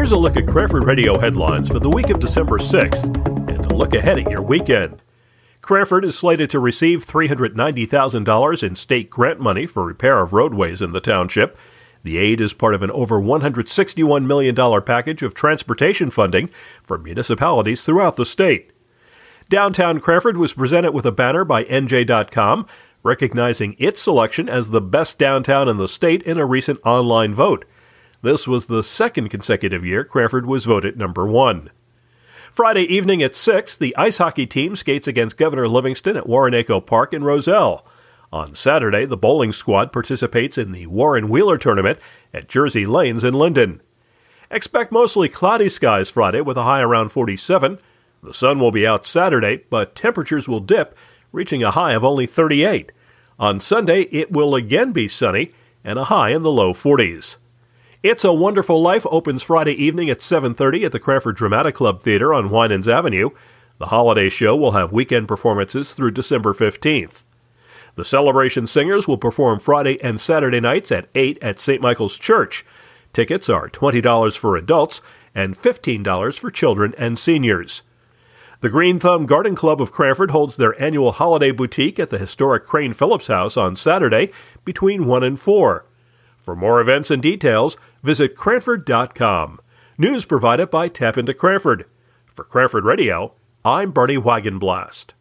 Here's a look at Cranford Radio headlines for the week of December 6th and a look ahead at your weekend. Cranford is slated to receive $390,000 in state grant money for repair of roadways in the township. The aid is part of an over $161 million package of transportation funding for municipalities throughout the state. Downtown Cranford was presented with a banner by NJ.com recognizing its selection as the best downtown in the state in a recent online vote. This was the second consecutive year Cranford was voted number one. Friday evening at 6, the ice hockey team skates against Governor Livingston at Warinanco Park in Roselle. On Saturday, the bowling squad participates in the Warren Wheeler tournament at Jersey Lanes in Linden. Expect mostly cloudy skies Friday with a high around 47. The sun will be out Saturday, but temperatures will dip, reaching a high of only 38. On Sunday, it will again be sunny and a high in the low 40s. It's a Wonderful Life opens Friday evening at 7:30 at the Cranford Dramatic Club Theater on Winans Avenue. The holiday show will have weekend performances through December 15th. The Celebration Singers will perform Friday and Saturday nights at 8 at St. Michael's Church. Tickets are $20 for adults and $15 for children and seniors. The Green Thumb Garden Club of Cranford holds their annual holiday boutique at the historic Crane Phillips House on Saturday between 1 and 4. For more events and details, visit Cranford.com. News provided by Tap into Cranford. For Cranford Radio, I'm Bernie Wagenblast.